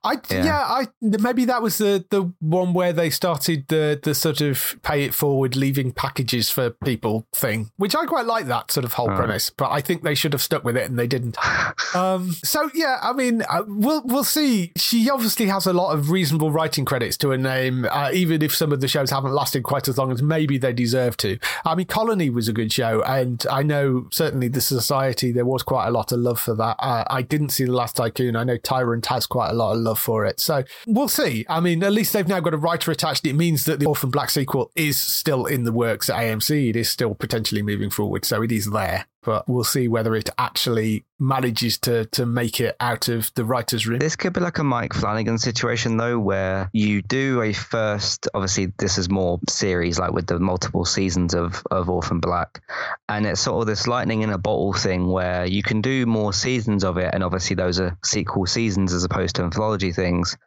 [SPEAKER 1] I yeah.
[SPEAKER 2] yeah.
[SPEAKER 1] I maybe that was the the one where they started the the sort of pay it forward, leaving packages for people thing, which I quite like that sort of whole premise. But I think they should have stuck with it, and they didn't. um, so yeah, I mean, uh, we'll we'll see. She obviously has a lot of reasonable writing credits to her name, uh, even if some of the shows haven't lasted quite as long as maybe they deserve to. I mean, Colony was a good show, and I know certainly the Society there was quite a lot of love for that. Uh, I didn't see the Last Tycoon. I know Tyrant has quite a lot of love for it, so we'll see. I mean, at least they've now got a writer attached. It means that the Orphan Black sequel is still in the works at AMC. It is still potentially moving forward, so it is there. But we'll see whether it actually manages to to make it out of the writers' room.
[SPEAKER 2] This could be like a Mike Flanagan situation, though, where you do a first. Obviously, this is more series, like with the multiple seasons of of Orphan Black, and it's sort of this lightning in a bottle thing where you can do more seasons of it, and obviously those are sequel seasons as opposed to anthology things.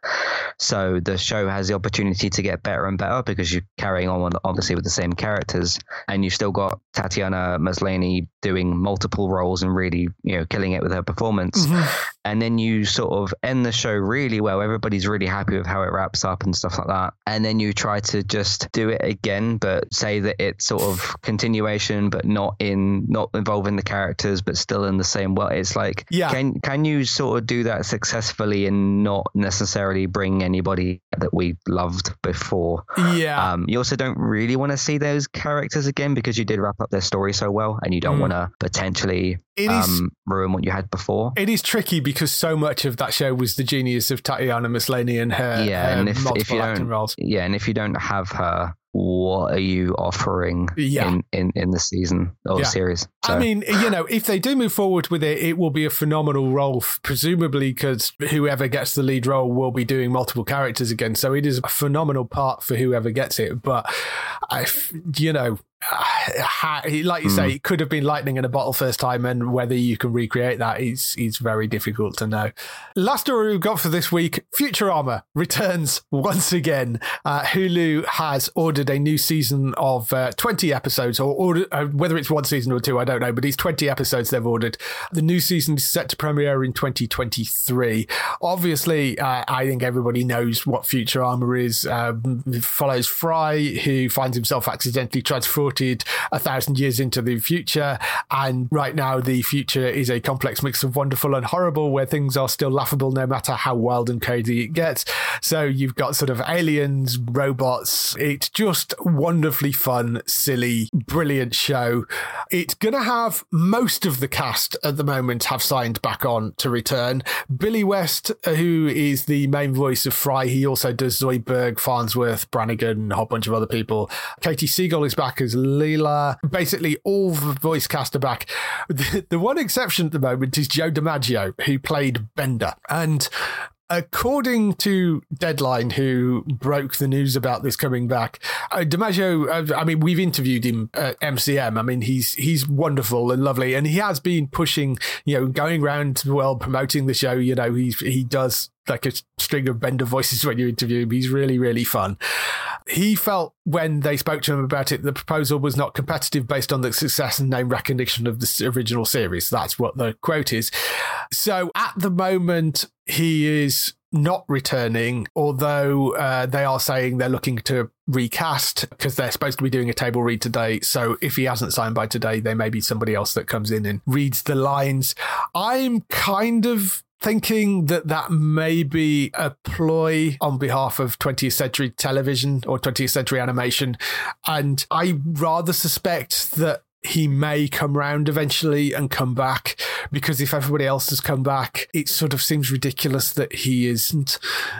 [SPEAKER 2] So the show has the opportunity to get better and better because you're carrying on obviously with the same characters, and you've still got Tatiana Maslany doing multiple roles and really, you know, killing it with her performance. And then you sort of end the show really well. Everybody's really happy with how it wraps up and stuff like that. And then you try to just do it again, but say that it's sort of continuation, but not in not involving the characters, but still in the same world. It's like,
[SPEAKER 1] Yeah.
[SPEAKER 2] can can you sort of do that successfully and not necessarily bring anybody that we loved before?
[SPEAKER 1] Yeah.
[SPEAKER 2] Um, you also don't really want to see those characters again because you did wrap up their story so well, and you don't
[SPEAKER 1] Mm.
[SPEAKER 2] want to potentially
[SPEAKER 1] It is-
[SPEAKER 2] um, ruin what you had before.
[SPEAKER 1] It is tricky because so much of that show was the genius of Tatiana Maslany and her,
[SPEAKER 2] yeah,
[SPEAKER 1] her
[SPEAKER 2] and if, if
[SPEAKER 1] multiple
[SPEAKER 2] you
[SPEAKER 1] acting
[SPEAKER 2] don't,
[SPEAKER 1] roles.
[SPEAKER 2] yeah, and if you don't have her, what are you offering
[SPEAKER 1] Yeah.
[SPEAKER 2] in, in in the season or
[SPEAKER 1] Yeah.
[SPEAKER 2] series?
[SPEAKER 1] I mean, you know, if they do move forward with it, it will be a phenomenal role, presumably because whoever gets the lead role will be doing multiple characters again. So it is a phenomenal part for whoever gets it. But I, f- you know, like you say, it could have been lightning in a bottle first time, and whether you can recreate that is is very difficult to know. Last story we've got for this week: Futurama returns once again. Uh, Hulu has ordered a new season of uh, twenty episodes, or order, uh, whether it's one season or two, I don't know, but it's twenty episodes they've ordered. The new season is set to premiere in twenty twenty three. Obviously, uh, I think everybody knows what Futurama is. Um, it follows Fry, who finds himself accidentally a thousand years into the future. And right now, the future is a complex mix of wonderful and horrible, where things are still laughable no matter how wild and crazy it gets. So you've got sort of aliens, robots. It's just wonderfully fun, silly, brilliant show. It's going to have most of the cast at the moment have signed back on to return. Billy West, who is the main voice of Fry, he also does Zoidberg, Farnsworth, Brannigan, a whole bunch of other people. Katey Sagal is back as Leela. Basically, all the voice cast are back. The, the one exception at the moment is Joe DiMaggio, who played Bender. And According to Deadline, who broke the news about this coming back, uh, DiMaggio, uh, I mean, we've interviewed him at MCM. I mean, he's he's wonderful and lovely, and he has been pushing, you know, going around the world promoting the show. You know, he's he does like a string of Bender voices when you interview him. He's really, really fun. He felt when they spoke to him about it, the proposal was not competitive based on the success and name recognition of the original series. That's what the quote is. So at the moment, he is not returning, although uh, they are saying they're looking to recast because they're supposed to be doing a table read today. So if he hasn't signed by today, there may be somebody else that comes in and reads the lines. I'm kind of thinking that that may be a ploy on behalf of 20th century television or 20th century animation. And I rather suspect that he may come round eventually and come back because if everybody else has come back, it sort of seems ridiculous that he isn't.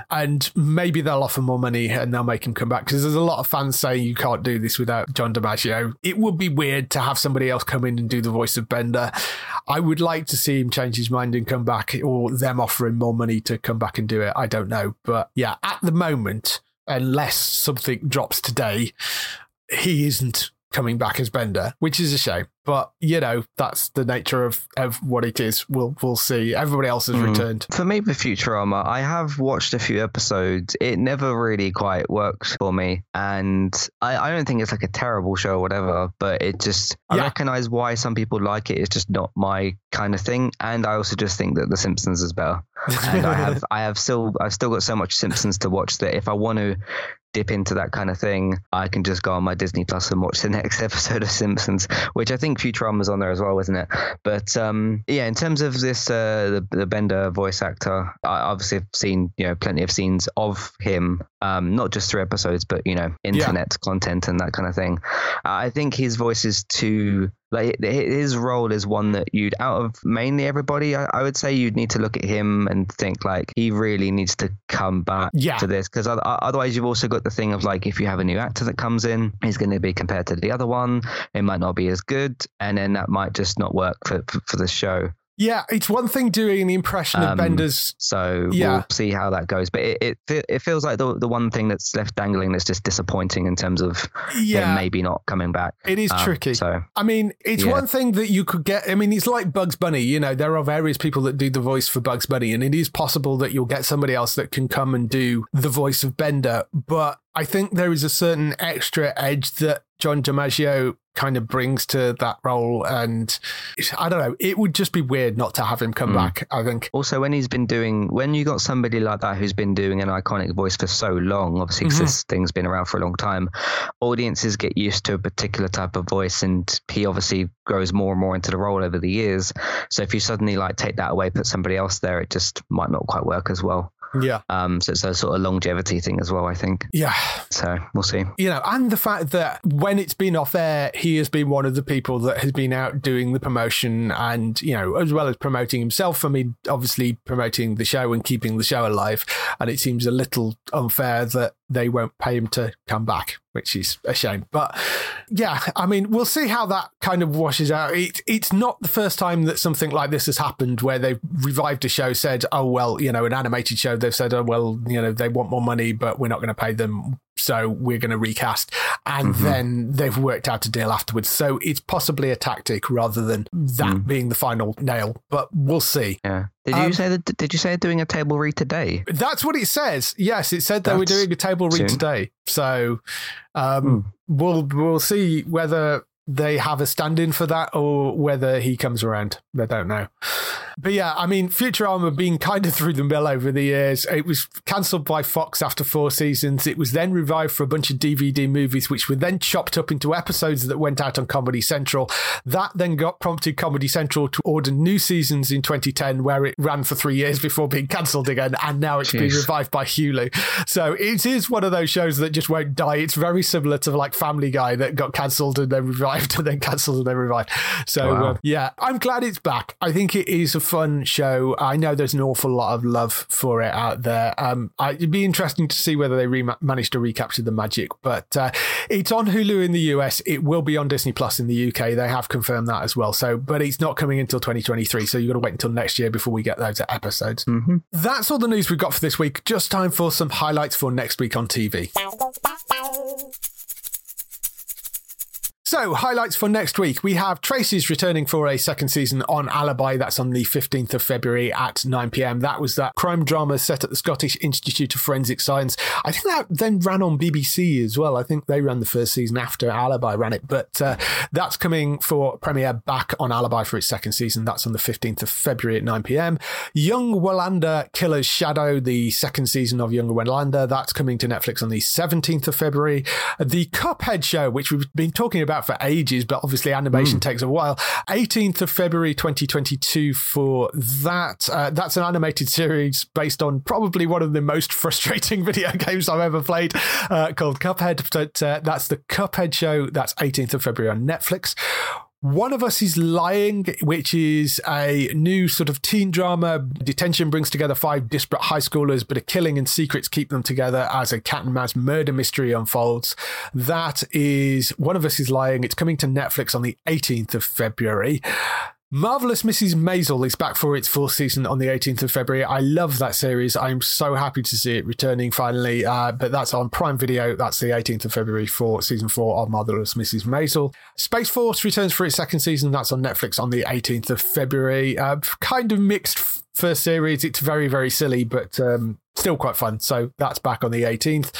[SPEAKER 1] And maybe they'll offer more money and they'll make him come back because there's a lot of fans saying you can't do this without John DiMaggio. It would be weird to have somebody else come in and do the voice of Bender. I would like to see him change his mind and come back or them offer him more money to come back and do it. I don't know. But yeah, at the moment, unless something drops today, he isn't coming back as Bender, which is a shame. But you know, that's the nature of, of what it is. We'll we'll see. Everybody else has mm. returned.
[SPEAKER 2] For me, with Futurama, I have watched a few episodes. It never really quite works for me, and I, I don't think it's like a terrible show or whatever. But it just I yeah. recognize why some people like it. It's just not my kind of thing, and I also just think that The Simpsons is better. and I have I have still I've still got so much Simpsons to watch that if I want to dip into that kind of thing, I can just go on my Disney Plus and watch the next episode of Simpsons, which I think Futurama's on there as well, isn't it? But um, yeah, in terms of this, uh, the, the Bender voice actor, I obviously have seen you know plenty of scenes of him, um, not just through episodes, but you know internet yeah. content and that kind of thing. I think his voice is too like his role is one that you'd out of mainly everybody I, I, would say you'd need to look at him and think like he really needs to come back yeah. to this. Because otherwise you've also got the thing of like if you have a new actor that comes in he's going to be compared to the other one. It might not be as good and then that might just not work for, for, for the show
[SPEAKER 1] yeah, it's one thing doing the impression um, of Bender's.
[SPEAKER 2] So yeah. we'll see how that goes. But it, it it feels like the the one thing that's left dangling that's just disappointing in terms of yeah. maybe not coming back.
[SPEAKER 1] It is um, tricky. So I mean, it's yeah. one thing that you could get. I mean, it's like Bugs Bunny. You know, there are various people that do the voice for Bugs Bunny, and it is possible that you'll get somebody else that can come and do the voice of Bender. But I think there is a certain extra edge that John DiMaggio kind of brings to that role. And I don't know, it would just be weird not to have him come mm. back, I think.
[SPEAKER 2] Also, when he's been doing, when you got somebody like that who's been doing an iconic voice for so long, obviously, because mm-hmm. this thing's been around for a long time, audiences get used to a particular type of voice. And he obviously grows more and more into the role over the years. So if you suddenly like take that away, put somebody else there, it just might not quite work as well.
[SPEAKER 1] Yeah.
[SPEAKER 2] Um, so it's a sort of longevity thing as well, I think.
[SPEAKER 1] Yeah.
[SPEAKER 2] So we'll see.
[SPEAKER 1] You know, and the fact that when it's been off air, he has been one of the people that has been out doing the promotion and, you know, as well as promoting himself. I mean, obviously promoting the show and keeping the show alive. And it seems a little unfair that they won't pay him to come back, which is a shame. But yeah, I mean, we'll see how that kind of washes out. It, it's not the first time that something like this has happened where they've revived a show, said, oh, well, you know, an animated show, they've said, oh, well, you know, they want more money, but we're not going to pay them so we're going to recast. And mm-hmm. then they've worked out a deal afterwards. So it's possibly a tactic rather than that mm. being the final nail. But we'll see.
[SPEAKER 2] Yeah. Did um, you say that? Did you say doing a table read today?
[SPEAKER 1] That's what it says. Yes, it said they were doing a table read soon. today. So um, mm. we'll we'll see whether they have a stand-in for that or whether he comes around. I don't know. But yeah, I mean, Futurama being kind of through the mill over the years. It was cancelled by Fox after four seasons. It was then revived for a bunch of DVD movies, which were then chopped up into episodes that went out on Comedy Central. That then got prompted Comedy Central to order new seasons in 2010, where it ran for three years before being cancelled again, and now it's Jeez. been revived by Hulu. So it is one of those shows that just won't die. It's very similar to like Family Guy that got cancelled and then revived and then cancelled and then revived. So wow. uh, yeah, I'm glad it's back. I think it is a fun show. I know there's an awful lot of love for it out there. Um, I, it'd be interesting to see whether they re- manage to recapture the magic. But uh, it's on Hulu in the US. It will be on Disney Plus in the UK. They have confirmed that as well. So, but it's not coming until 2023. So you've got to wait until next year before we get those episodes.
[SPEAKER 2] Mm-hmm.
[SPEAKER 1] That's all the news we've got for this week. Just time for some highlights for next week on TV. So, highlights for next week. We have Traces returning for a second season on Alibi. That's on the 15th of February at 9 pm. That was that crime drama set at the Scottish Institute of Forensic Science. I think that then ran on BBC as well. I think they ran the first season after Alibi ran it, but uh, that's coming for premiere back on Alibi for its second season. That's on the 15th of February at 9 pm. Young Wallander Killer's Shadow, the second season of Young Wallander, that's coming to Netflix on the 17th of February. The Cuphead Show, which we've been talking about for ages, but obviously animation mm. takes a while. 18th of February 2022 for that. Uh, that's an animated series based on probably one of the most frustrating video games I've ever played uh, called Cuphead. But uh, that's the Cuphead show. That's 18th of February on Netflix. One of Us is Lying, which is a new sort of teen drama. Detention brings together five disparate high schoolers, but a killing and secrets keep them together as a cat and mouse murder mystery unfolds. That is One of Us is Lying. It's coming to Netflix on the 18th of February. Marvelous Mrs. Maisel is back for its fourth season on the 18th of February. I love that series. I'm so happy to see it returning finally. Uh, but that's on Prime Video. That's the 18th of February for season four of Marvelous Mrs. Maisel. Space Force returns for its second season. That's on Netflix on the 18th of February. Uh, kind of mixed first series. It's very, very silly, but um, still quite fun. So that's back on the 18th.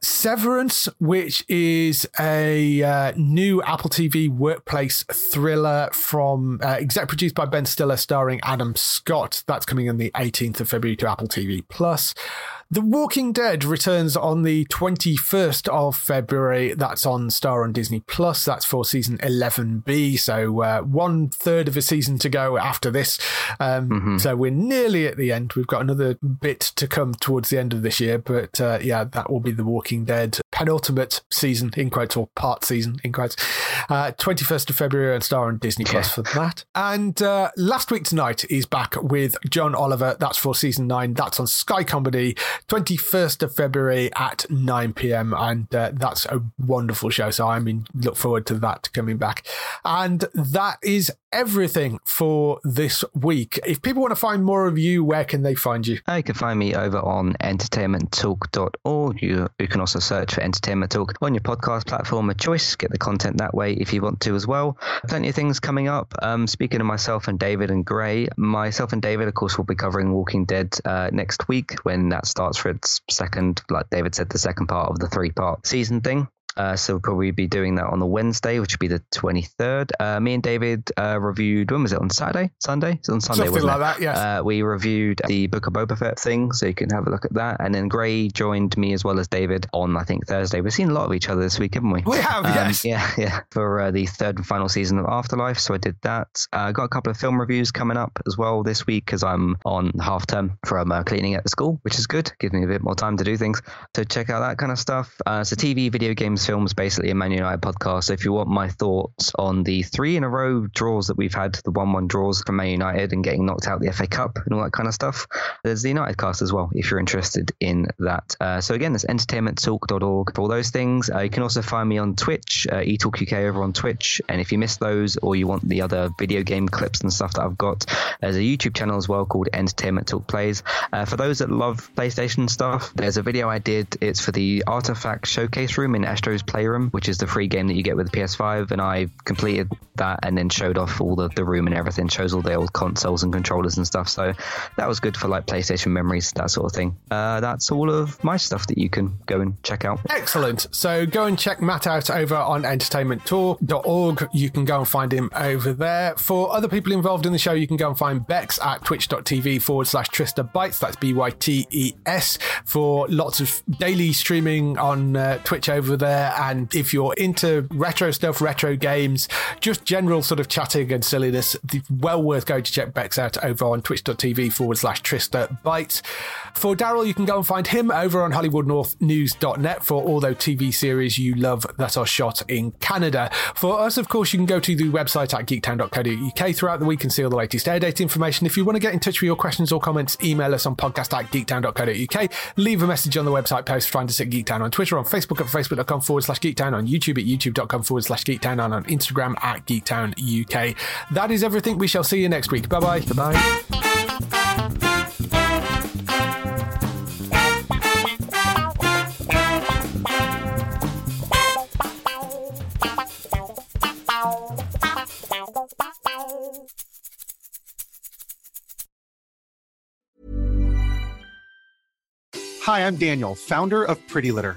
[SPEAKER 1] Severance, which is a uh, new Apple TV workplace thriller from uh, exec produced by Ben Stiller, starring Adam Scott. That's coming on the 18th of February to Apple TV Plus. The Walking Dead returns on the 21st of February. That's on Star on Disney Plus. That's for season 11B. So uh, one third of a season to go after this. Um, mm-hmm. So we're nearly at the end. We've got another bit to come towards the end of this year. But uh, yeah, that will be The Walking Dead penultimate season, in quotes, or part season, in quotes. Uh, 21st of February and Star on Disney Plus for that. And uh, last week tonight is back with John Oliver. That's for season nine. That's on Sky Comedy. 21st of February at 9 p.m. And uh, that's a wonderful show. So I mean, look forward to that coming back. And that is everything for this week. If people want to find more of you, where can they find you?
[SPEAKER 2] You can find me over on entertainmenttalk.org. You, you can also search for Entertainment Talk on your podcast platform of choice. Get the content that way if you want to as well. Plenty of things coming up. Um, speaking of myself and David and Gray, myself and David, of course, will be covering Walking Dead uh, next week when that starts for its second, like David said, the second part of the three part season thing. Uh, so we'll probably be doing that on the Wednesday, which would be the 23rd. Uh, me and David uh, reviewed, when was it? On Saturday? Sunday? It's on Sunday,
[SPEAKER 1] Something
[SPEAKER 2] like
[SPEAKER 1] it? that, yes.
[SPEAKER 2] Uh, we reviewed the Book of Boba Fett thing, so you can have a look at that. And then Gray joined me as well as David on, I think, Thursday. We've seen a lot of each other this week, haven't we?
[SPEAKER 1] We have, um, yes.
[SPEAKER 2] Yeah, yeah. For uh, the third and final season of Afterlife. So I did that. I uh, got a couple of film reviews coming up as well this week because I'm on half term from cleaning at the school, which is good. Gives me a bit more time to do things. So check out that kind of stuff. so TV, video games, films, basically, a Man United podcast. So if you want my thoughts on the three in a row draws that we've had, the 1 1 draws from Man United and getting knocked out the FA Cup and all that kind of stuff, there's the United cast as well if you're interested in that. Uh, so again, it's entertainmenttalk.org for all those things. Uh, you can also find me on Twitch, uh, over on Twitch. And if you missed those or you want the other video game clips and stuff that I've got, there's a YouTube channel as well called Entertainment Talk Plays. Uh, for those that love PlayStation stuff, there's a video I did. It's for the Artifact Showcase Room in Astro Heroes Playroom, which is the free game that you get with the PS5, and I completed that and then showed off all the, the room and everything, shows all the old consoles and controllers and stuff. So that was good for like PlayStation memories, that sort of thing. Uh, that's all of my stuff that you can go and check out.
[SPEAKER 1] Excellent. So go and check Matt out over on entertainmenttalk.org. You can go and find him over there. For other people involved in the show, you can go and find Bex at twitch.tv forward slash Trista Bytes. That's B Y T E S for lots of daily streaming on uh, Twitch over there. And if you're into retro stuff, retro games, just general sort of chatting and silliness, well worth going to check Bex out over on twitch.tv forward slash Trista Bytes. For Daryl, you can go and find him over on HollywoodNorthNews.net for all those TV series you love that are shot in Canada. For us, of course, you can go to the website at geektown.co.uk throughout the week and see all the latest air date information. If you want to get in touch with your questions or comments, email us on podcast at geektown.co.uk. Leave a message on the website post, find us at Geektown on Twitter, on Facebook at facebook.com forward slash geektown, on YouTube at youtube.com forward slash geektown, and on Instagram at geektown UK. That is everything. We shall see you next week. Bye bye.
[SPEAKER 2] Bye bye.
[SPEAKER 3] Hi, I'm Daniel, founder of Pretty Litter.